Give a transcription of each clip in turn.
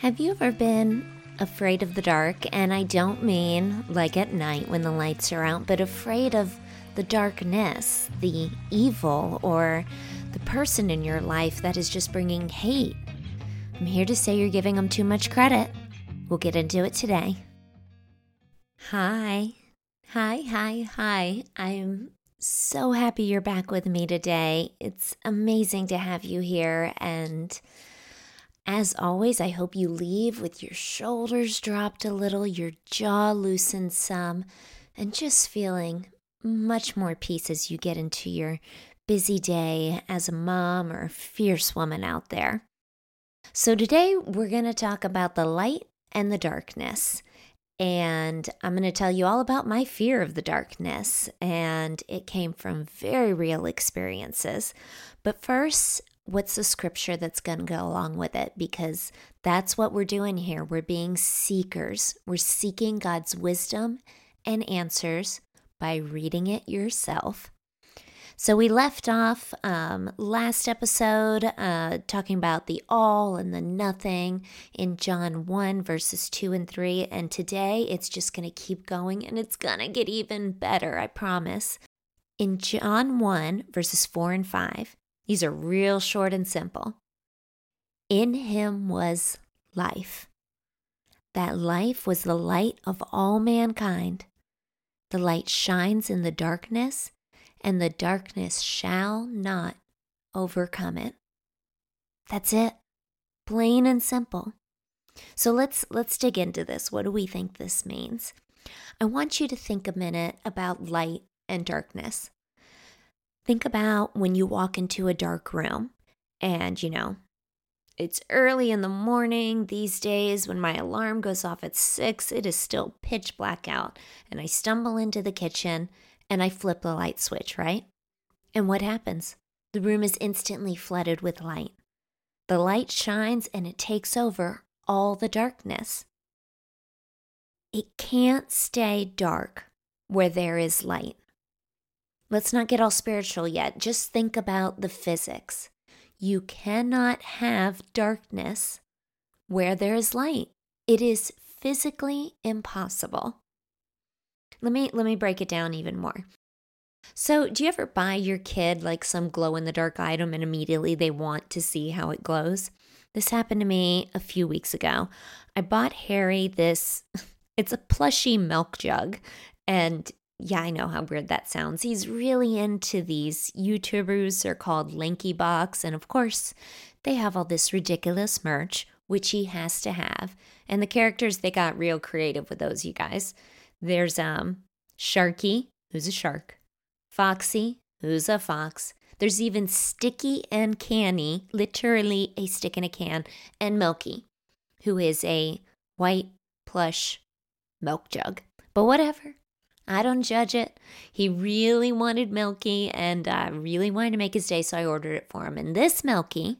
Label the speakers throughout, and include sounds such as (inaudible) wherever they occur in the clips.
Speaker 1: Have you ever been afraid of the dark? And I don't mean like at night when the lights are out, but afraid of the darkness, the evil, or the person in your life that is just bringing hate. I'm here to say you're giving them too much credit. We'll get into it today. Hi. Hi, hi, hi. I'm so happy you're back with me today. It's amazing to have you here and as always, I hope you leave with your shoulders dropped a little, your jaw loosened some, and just feeling much more peace as you get into your busy day as a mom or a fierce woman out there. So, today we're going to talk about the light and the darkness. And I'm going to tell you all about my fear of the darkness. And it came from very real experiences. But first, what's the scripture that's going to go along with it because that's what we're doing here. We're being seekers. We're seeking God's wisdom and answers by reading it yourself. So we left off um, last episode uh, talking about the all and the nothing in John 1, verses 2 and 3. And today it's just going to keep going and it's going to get even better, I promise. In John 1, verses 4 and 5, these are real short and simple. In him was life. That life was the light of all mankind. The light shines in the darkness, and the darkness shall not overcome it. That's it. Plain and simple. So let's let's dig into this. What do we think this means? I want you to think a minute about light and darkness. Think about when you walk into a dark room and, you know, it's early in the morning these days when my alarm goes off at six. It is still pitch black out. And I stumble into the kitchen and I flip the light switch, right? And what happens? The room is instantly flooded with light. The light shines and it takes over all the darkness. It can't stay dark where there is light. Let's not get all spiritual yet. Just think about the physics. You cannot have darkness where there is light. It is physically impossible. Let me let me break it down even more. So, do you ever buy your kid like some glow in the dark item and immediately they want to see how it glows? This happened to me a few weeks ago. I bought Harry this (laughs) it's a plushy milk jug and yeah, I know how weird that sounds. He's really into these YouTubers. They're called Lankybox. And of course, they have all this ridiculous merch, which he has to have. And the characters, they got real creative with those, you guys. There's um Sharky, who's a shark, Foxy, who's a fox. There's even Sticky and Canny, literally a stick in a can, and Milky, who is a white plush milk jug. But whatever. I don't judge it. He really wanted Milky and I really wanted to make his day, so I ordered it for him. And this Milky,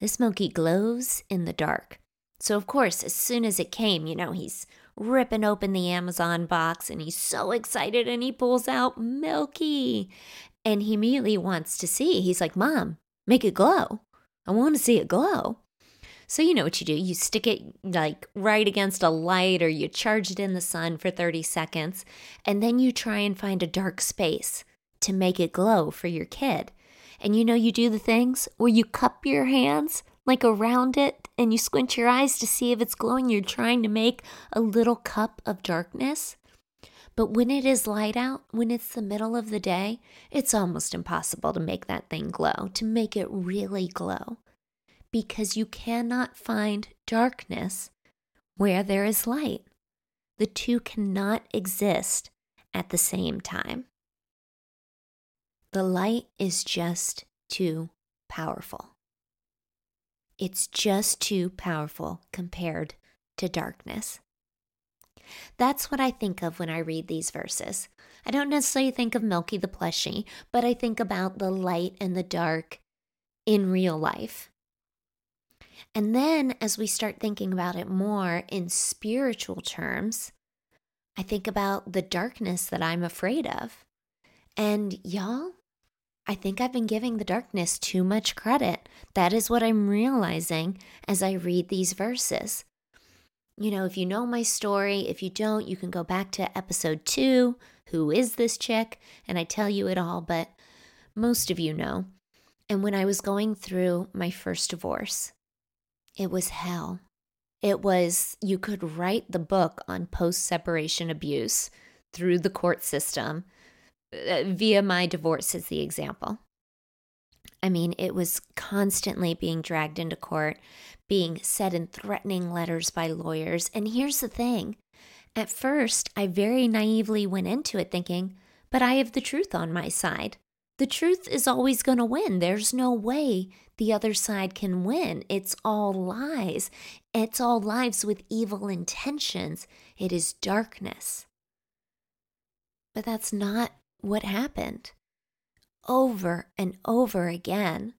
Speaker 1: this Milky glows in the dark. So, of course, as soon as it came, you know, he's ripping open the Amazon box and he's so excited and he pulls out Milky. And he immediately wants to see. He's like, Mom, make it glow. I want to see it glow. So you know what you do. You stick it like right against a light or you charge it in the sun for 30 seconds, and then you try and find a dark space to make it glow for your kid. And you know you do the things where you cup your hands like around it and you squint your eyes to see if it's glowing. You're trying to make a little cup of darkness. But when it is light out, when it's the middle of the day, it's almost impossible to make that thing glow, to make it really glow because you cannot find darkness where there is light. The two cannot exist at the same time. The light is just too powerful. It's just too powerful compared to darkness. That's what I think of when I read these verses. I don't necessarily think of Milky the plushie, but I think about the light and the dark in real life. And then as we start thinking about it more in spiritual terms, I think about the darkness that I'm afraid of. And y'all, I think I've been giving the darkness too much credit. That is what I'm realizing as I read these verses. You know, if you know my story, if you don't, you can go back to episode two Who is this chick? And I tell you it all, but most of you know. And when I was going through my first divorce, it was hell. It was, you could write the book on post separation abuse through the court system uh, via my divorce as the example. I mean, it was constantly being dragged into court, being said in threatening letters by lawyers. And here's the thing at first, I very naively went into it thinking, but I have the truth on my side. The truth is always going to win. There's no way the other side can win. It's all lies. It's all lives with evil intentions. It is darkness. But that's not what happened. Over and over again,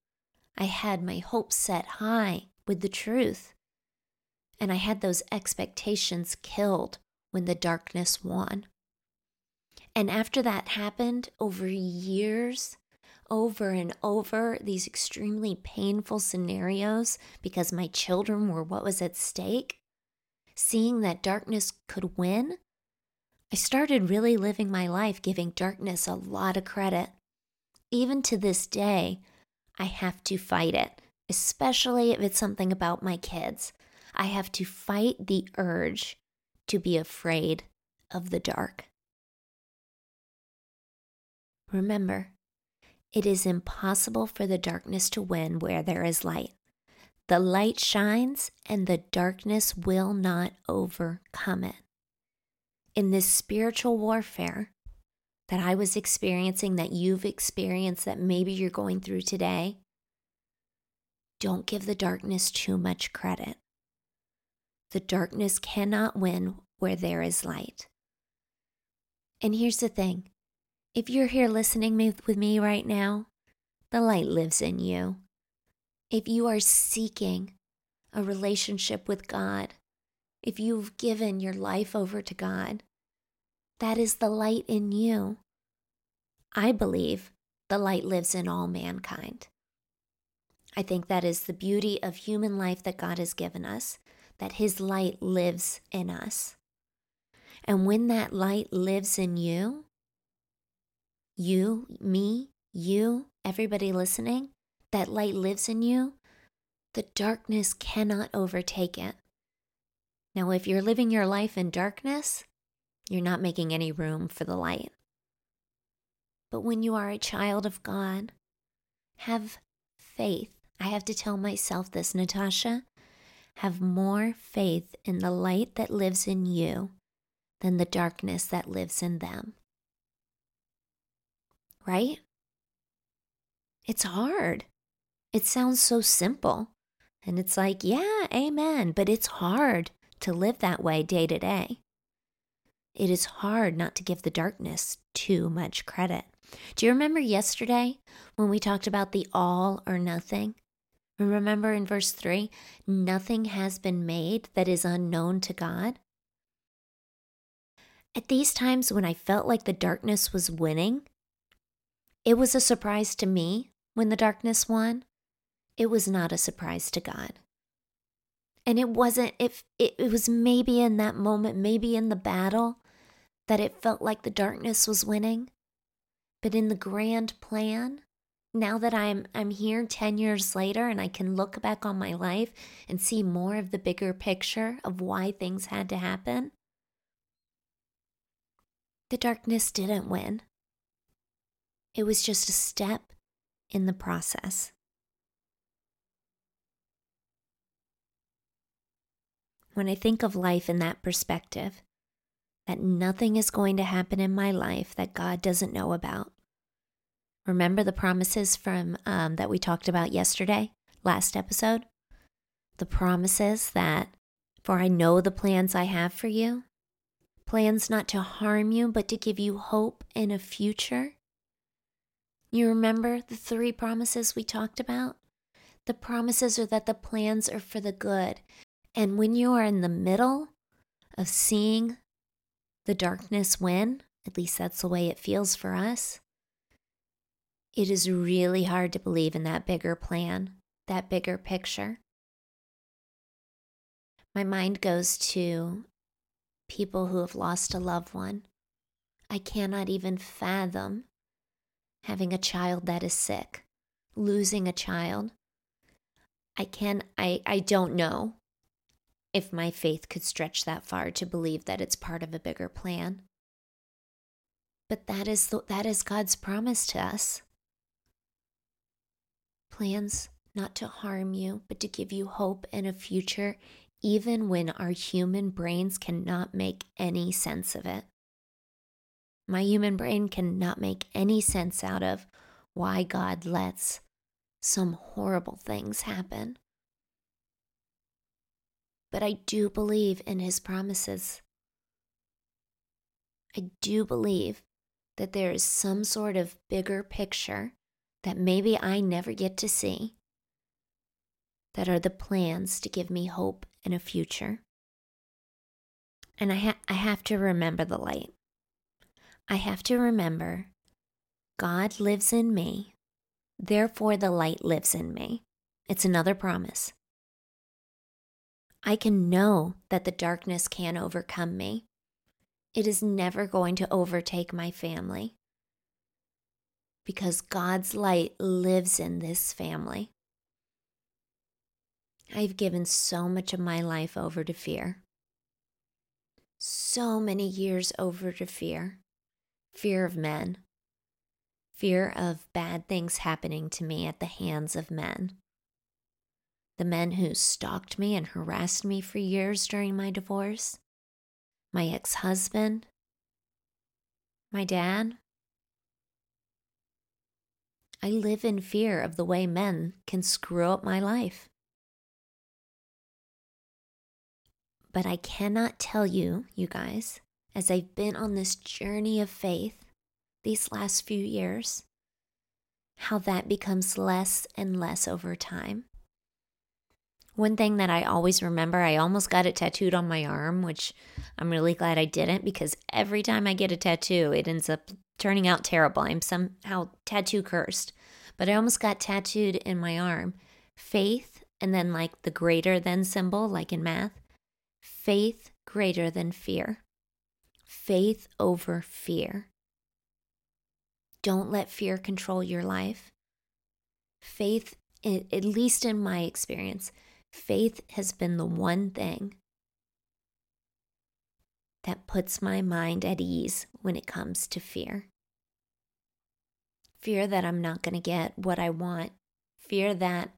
Speaker 1: I had my hopes set high with the truth, and I had those expectations killed when the darkness won. And after that happened over years, over and over, these extremely painful scenarios because my children were what was at stake, seeing that darkness could win I started really living my life giving darkness a lot of credit. Even to this day, I have to fight it, especially if it's something about my kids. I have to fight the urge to be afraid of the dark. Remember, it is impossible for the darkness to win where there is light. The light shines, and the darkness will not overcome it in this spiritual warfare that I was experiencing, that you've experienced, that maybe you're going through today, don't give the darkness too much credit. The darkness cannot win where there is light. And here's the thing if you're here listening with me right now, the light lives in you. If you are seeking a relationship with God, if you've given your life over to God, that is the light in you. I believe the light lives in all mankind. I think that is the beauty of human life that God has given us, that His light lives in us. And when that light lives in you, you, me, you, everybody listening, that light lives in you, the darkness cannot overtake it. Now, if you're living your life in darkness, you're not making any room for the light. But when you are a child of God, have faith. I have to tell myself this, Natasha. Have more faith in the light that lives in you than the darkness that lives in them. Right? It's hard. It sounds so simple. And it's like, yeah, amen. But it's hard to live that way day to day it is hard not to give the darkness too much credit. Do you remember yesterday when we talked about the all or nothing? Remember in verse 3 nothing has been made that is unknown to God? At these times when I felt like the darkness was winning, it was a surprise to me when the darkness won. It was not a surprise to God. And it wasn't if it, it was maybe in that moment, maybe in the battle, that it felt like the darkness was winning. But in the grand plan, now that I'm I'm here 10 years later and I can look back on my life and see more of the bigger picture of why things had to happen, the darkness didn't win. It was just a step in the process. When I think of life in that perspective, that nothing is going to happen in my life that God doesn't know about. Remember the promises from um, that we talked about yesterday, last episode? The promises that, for I know the plans I have for you, plans not to harm you, but to give you hope in a future. You remember the three promises we talked about? The promises are that the plans are for the good. And when you are in the middle of seeing the darkness win, at least that's the way it feels for us, it is really hard to believe in that bigger plan, that bigger picture. My mind goes to people who have lost a loved one. I cannot even fathom having a child that is sick, losing a child. I can I I don't know if my faith could stretch that far to believe that it's part of a bigger plan. But that is the, that is God's promise to us. Plans not to harm you, but to give you hope and a future even when our human brains cannot make any sense of it. My human brain cannot make any sense out of why God lets some horrible things happen. But I do believe in His promises. I do believe that there is some sort of bigger picture that maybe I never get to see that are the plans to give me hope and a future. And I, ha- I have to remember the light. I have to remember God lives in me, therefore the light lives in me. It's another promise. I can know that the darkness can overcome me. It is never going to overtake my family because God's light lives in this family. I've given so much of my life over to fear. So many years over to fear. Fear of men. Fear of bad things happening to me at the hands of men. The men who stalked me and harassed me for years during my divorce. My ex husband. My dad. I live in fear of the way men can screw up my life. But I cannot tell you, you guys, as I've been on this journey of faith these last few years, how that becomes less and less over time. One thing that I always remember, I almost got it tattooed on my arm, which I'm really glad I didn't because every time I get a tattoo, it ends up turning out terrible. I'm somehow tattoo cursed. But I almost got tattooed in my arm faith and then like the greater than symbol, like in math, faith greater than fear. Faith over fear. Don't let fear control your life. Faith, at least in my experience, faith has been the one thing that puts my mind at ease when it comes to fear. Fear that I'm not going to get what I want, fear that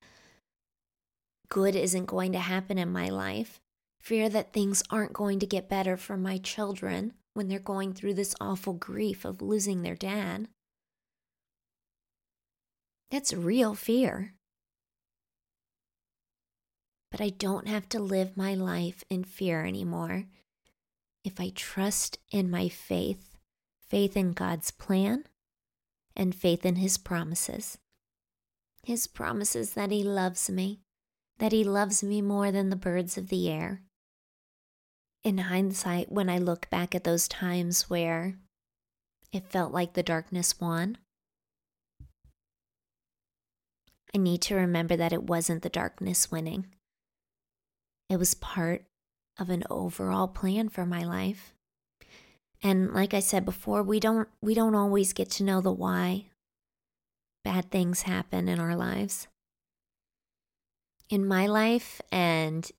Speaker 1: good isn't going to happen in my life, fear that things aren't going to get better for my children when they're going through this awful grief of losing their dad. That's real fear. But I don't have to live my life in fear anymore if I trust in my faith, faith in God's plan, and faith in His promises. His promises that He loves me, that He loves me more than the birds of the air, in hindsight, when I look back at those times where it felt like the darkness won, I need to remember that it wasn't the darkness winning. It was part of an overall plan for my life. And like I said before, we don't we don't always get to know the why bad things happen in our lives. In my life and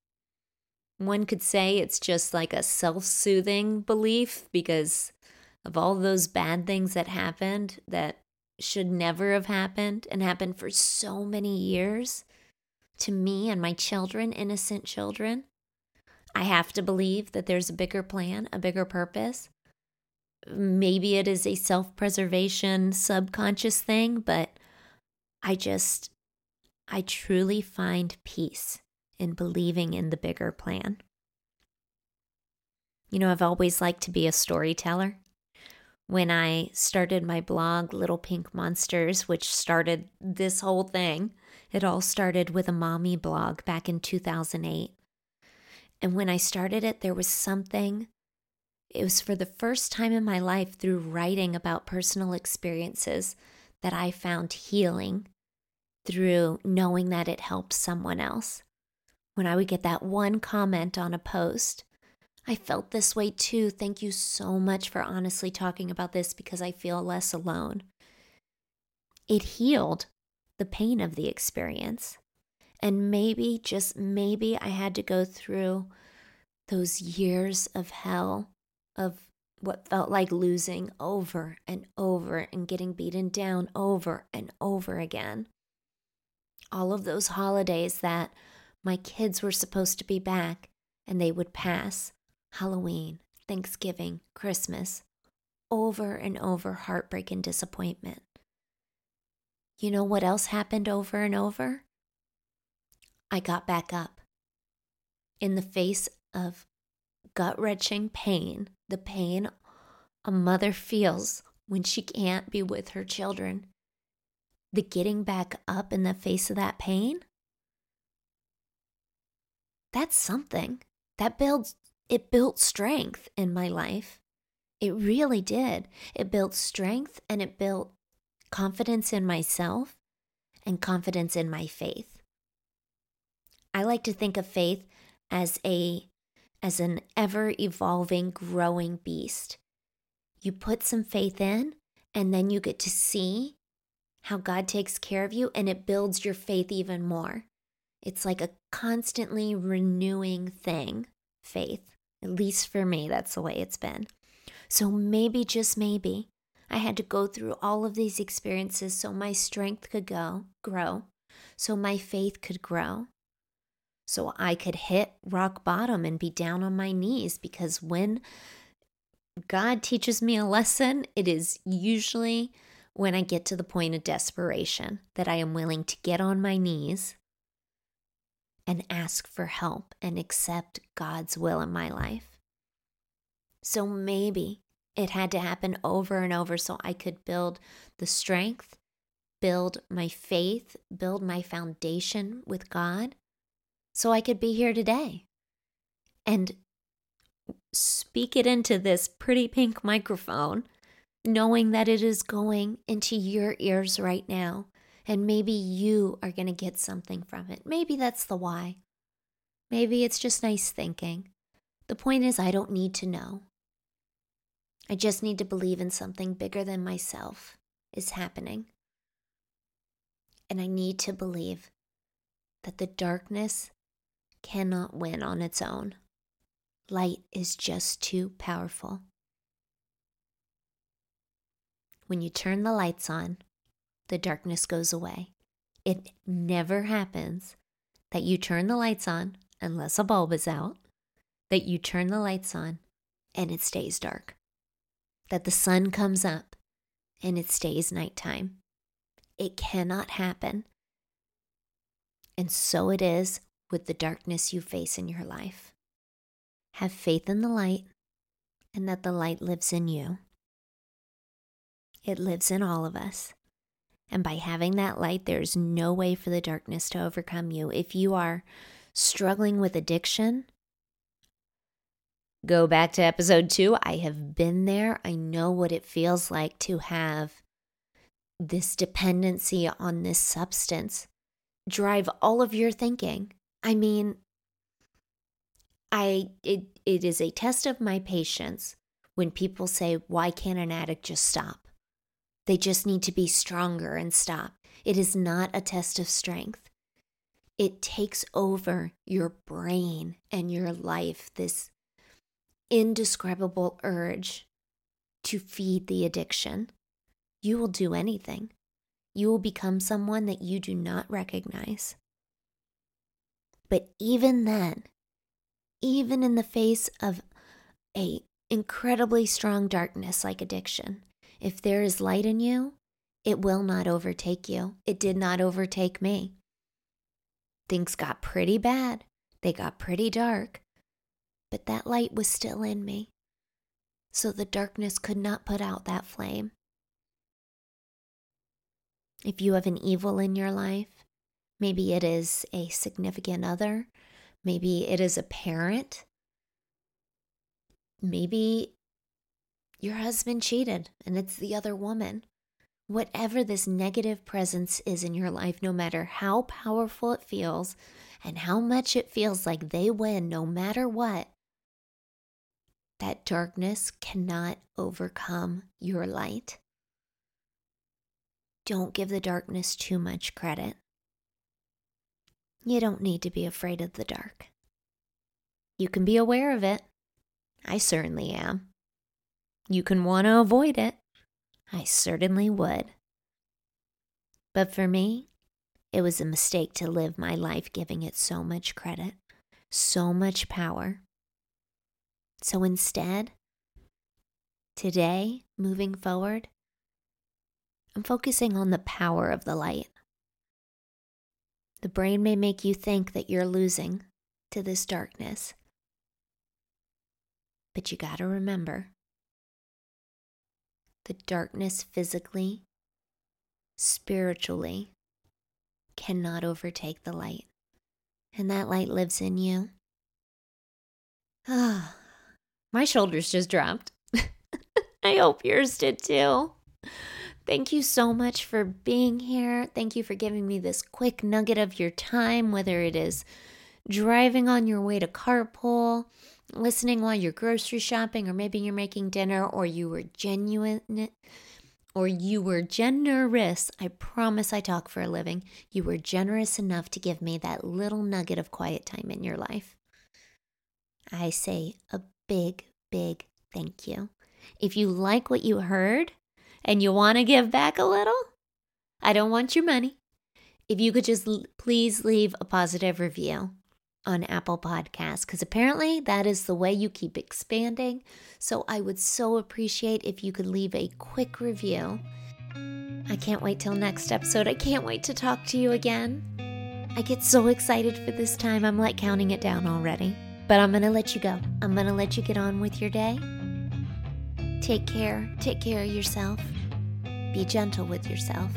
Speaker 1: one could say it's just like a self soothing belief because of all those bad things that happened that should never have happened and happened for so many years to me and my children, innocent children. I have to believe that there's a bigger plan, a bigger purpose. Maybe it is a self preservation subconscious thing, but I just, I truly find peace in believing in the bigger plan. You know, I've always liked to be a storyteller. When I started my blog, Little Pink Monsters, which started this whole thing, it all started with a mommy blog back in 2008. And when I started it, there was something, it was for the first time in my life through writing about personal experiences that I found healing through knowing that it helped someone else. When I would get that one comment on a post, I felt this way too. Thank you so much for honestly talking about this because I feel less alone. It healed the pain of the experience. And maybe, just maybe, I had to go through those years of hell, of what felt like losing over and over and getting beaten down over and over again. All of those holidays that my kids were supposed to be back and they would pass Halloween, Thanksgiving, Christmas over and over heartbreak and disappointment. You know what else happened over and over? I got back up. In the face of gut wrenching pain, the pain a mother feels when she can't be with her children, the getting back up in the face of that pain, that's something. That builds it built strength in my life. It really did. It built strength and it built confidence in myself and confidence in my faith. I like to think of faith as a as an ever evolving growing beast. You put some faith in and then you get to see how God takes care of you and it builds your faith even more. It's like a constantly renewing thing, faith. At least for me, that's the way it's been. So maybe, just maybe, I had to go through all of these experiences so my strength could go, grow, so my faith could grow, so I could hit rock bottom and be down on my knees. Because when God teaches me a lesson, it is usually when I get to the point of desperation that I am willing to get on my knees and ask for help and accept God's will in my life. So maybe it had to happen over and over so I could build the strength, build my faith, build my foundation with God, so I could be here today and speak it into this pretty pink microphone, knowing that it is going into your ears right now and maybe you are going to get something from it. Maybe that's the why. Maybe it's just nice thinking. The point is, I don't need to know. I just need to believe in something bigger than myself is happening. And I need to believe that the darkness cannot win on its own. Light is just too powerful. When you turn the lights on, the darkness goes away. It never happens that you turn the lights on, unless a bulb is out, that you turn the lights on and it stays dark. That the sun comes up and it stays nighttime. It cannot happen. And so it is with the darkness you face in your life. Have faith in the light and that the light lives in you. It lives in all of us. And by having that light, there's no way for the darkness to overcome you. If you are struggling with addiction, go back to episode two. I have been there. I know what it feels like to have this dependency on this substance drive all of your thinking. I mean, I it it is a test of my patience when people say, "Why can't an addict just stop?" They just need to be stronger and stop. It is not a test of strength. It takes over your brain and your life, this indescribable urge to feed the addiction. You will do anything. You will become someone that you do not recognize. But even then, even in the face of a incredibly strong darkness like addiction, if there is light in you, it will not overtake you. It did not overtake me. Things got pretty bad, they got pretty dark, but that light was still in me. So the darkness could not put out that flame. If you have an evil in your life, maybe it is a significant other, maybe it is a parent, maybe your husband cheated and it's the other woman. whatever this negative presence is in your life, no matter how powerful it feels and how much it feels like they win, no matter what, that darkness cannot overcome your light. Don't give the darkness too much credit. You don't need to be afraid of the dark. You can be aware of it. I certainly am. You can want to avoid it. I certainly would. But for me, it was a mistake to live my life giving it so much credit, so much power. So instead, today, moving forward, I'm focusing on the power of the light. The brain may make you think that you're losing to this darkness. But you got to remember the darkness physically, spiritually, cannot overtake the light. And that light lives in you. Ah, my shoulders just dropped. (laughs) I hope yours did too. Thank you so much for being here. Thank you for giving me this quick nugget of your time, whether it is driving on your way to carpool, listening while you're grocery shopping, or maybe you're making dinner, or you were genuine, or you were generous. I promise I talk for a living. You were generous enough to give me that little nugget of quiet time in your life. I say a big, big thank you. If you like what you heard and you want to give back a little, I don't want your money. If you could just l- please leave a positive review on Apple Podcasts because apparently that is the way you keep expanding. So I would so appreciate if you could leave a quick review. I can't wait till next episode. I can't wait to talk to you again. I get so excited for this time. I'm like counting it down already. But I'm going to let you go. I'm going to let you get on with your day. Take care. Take care of yourself. Be gentle with yourself.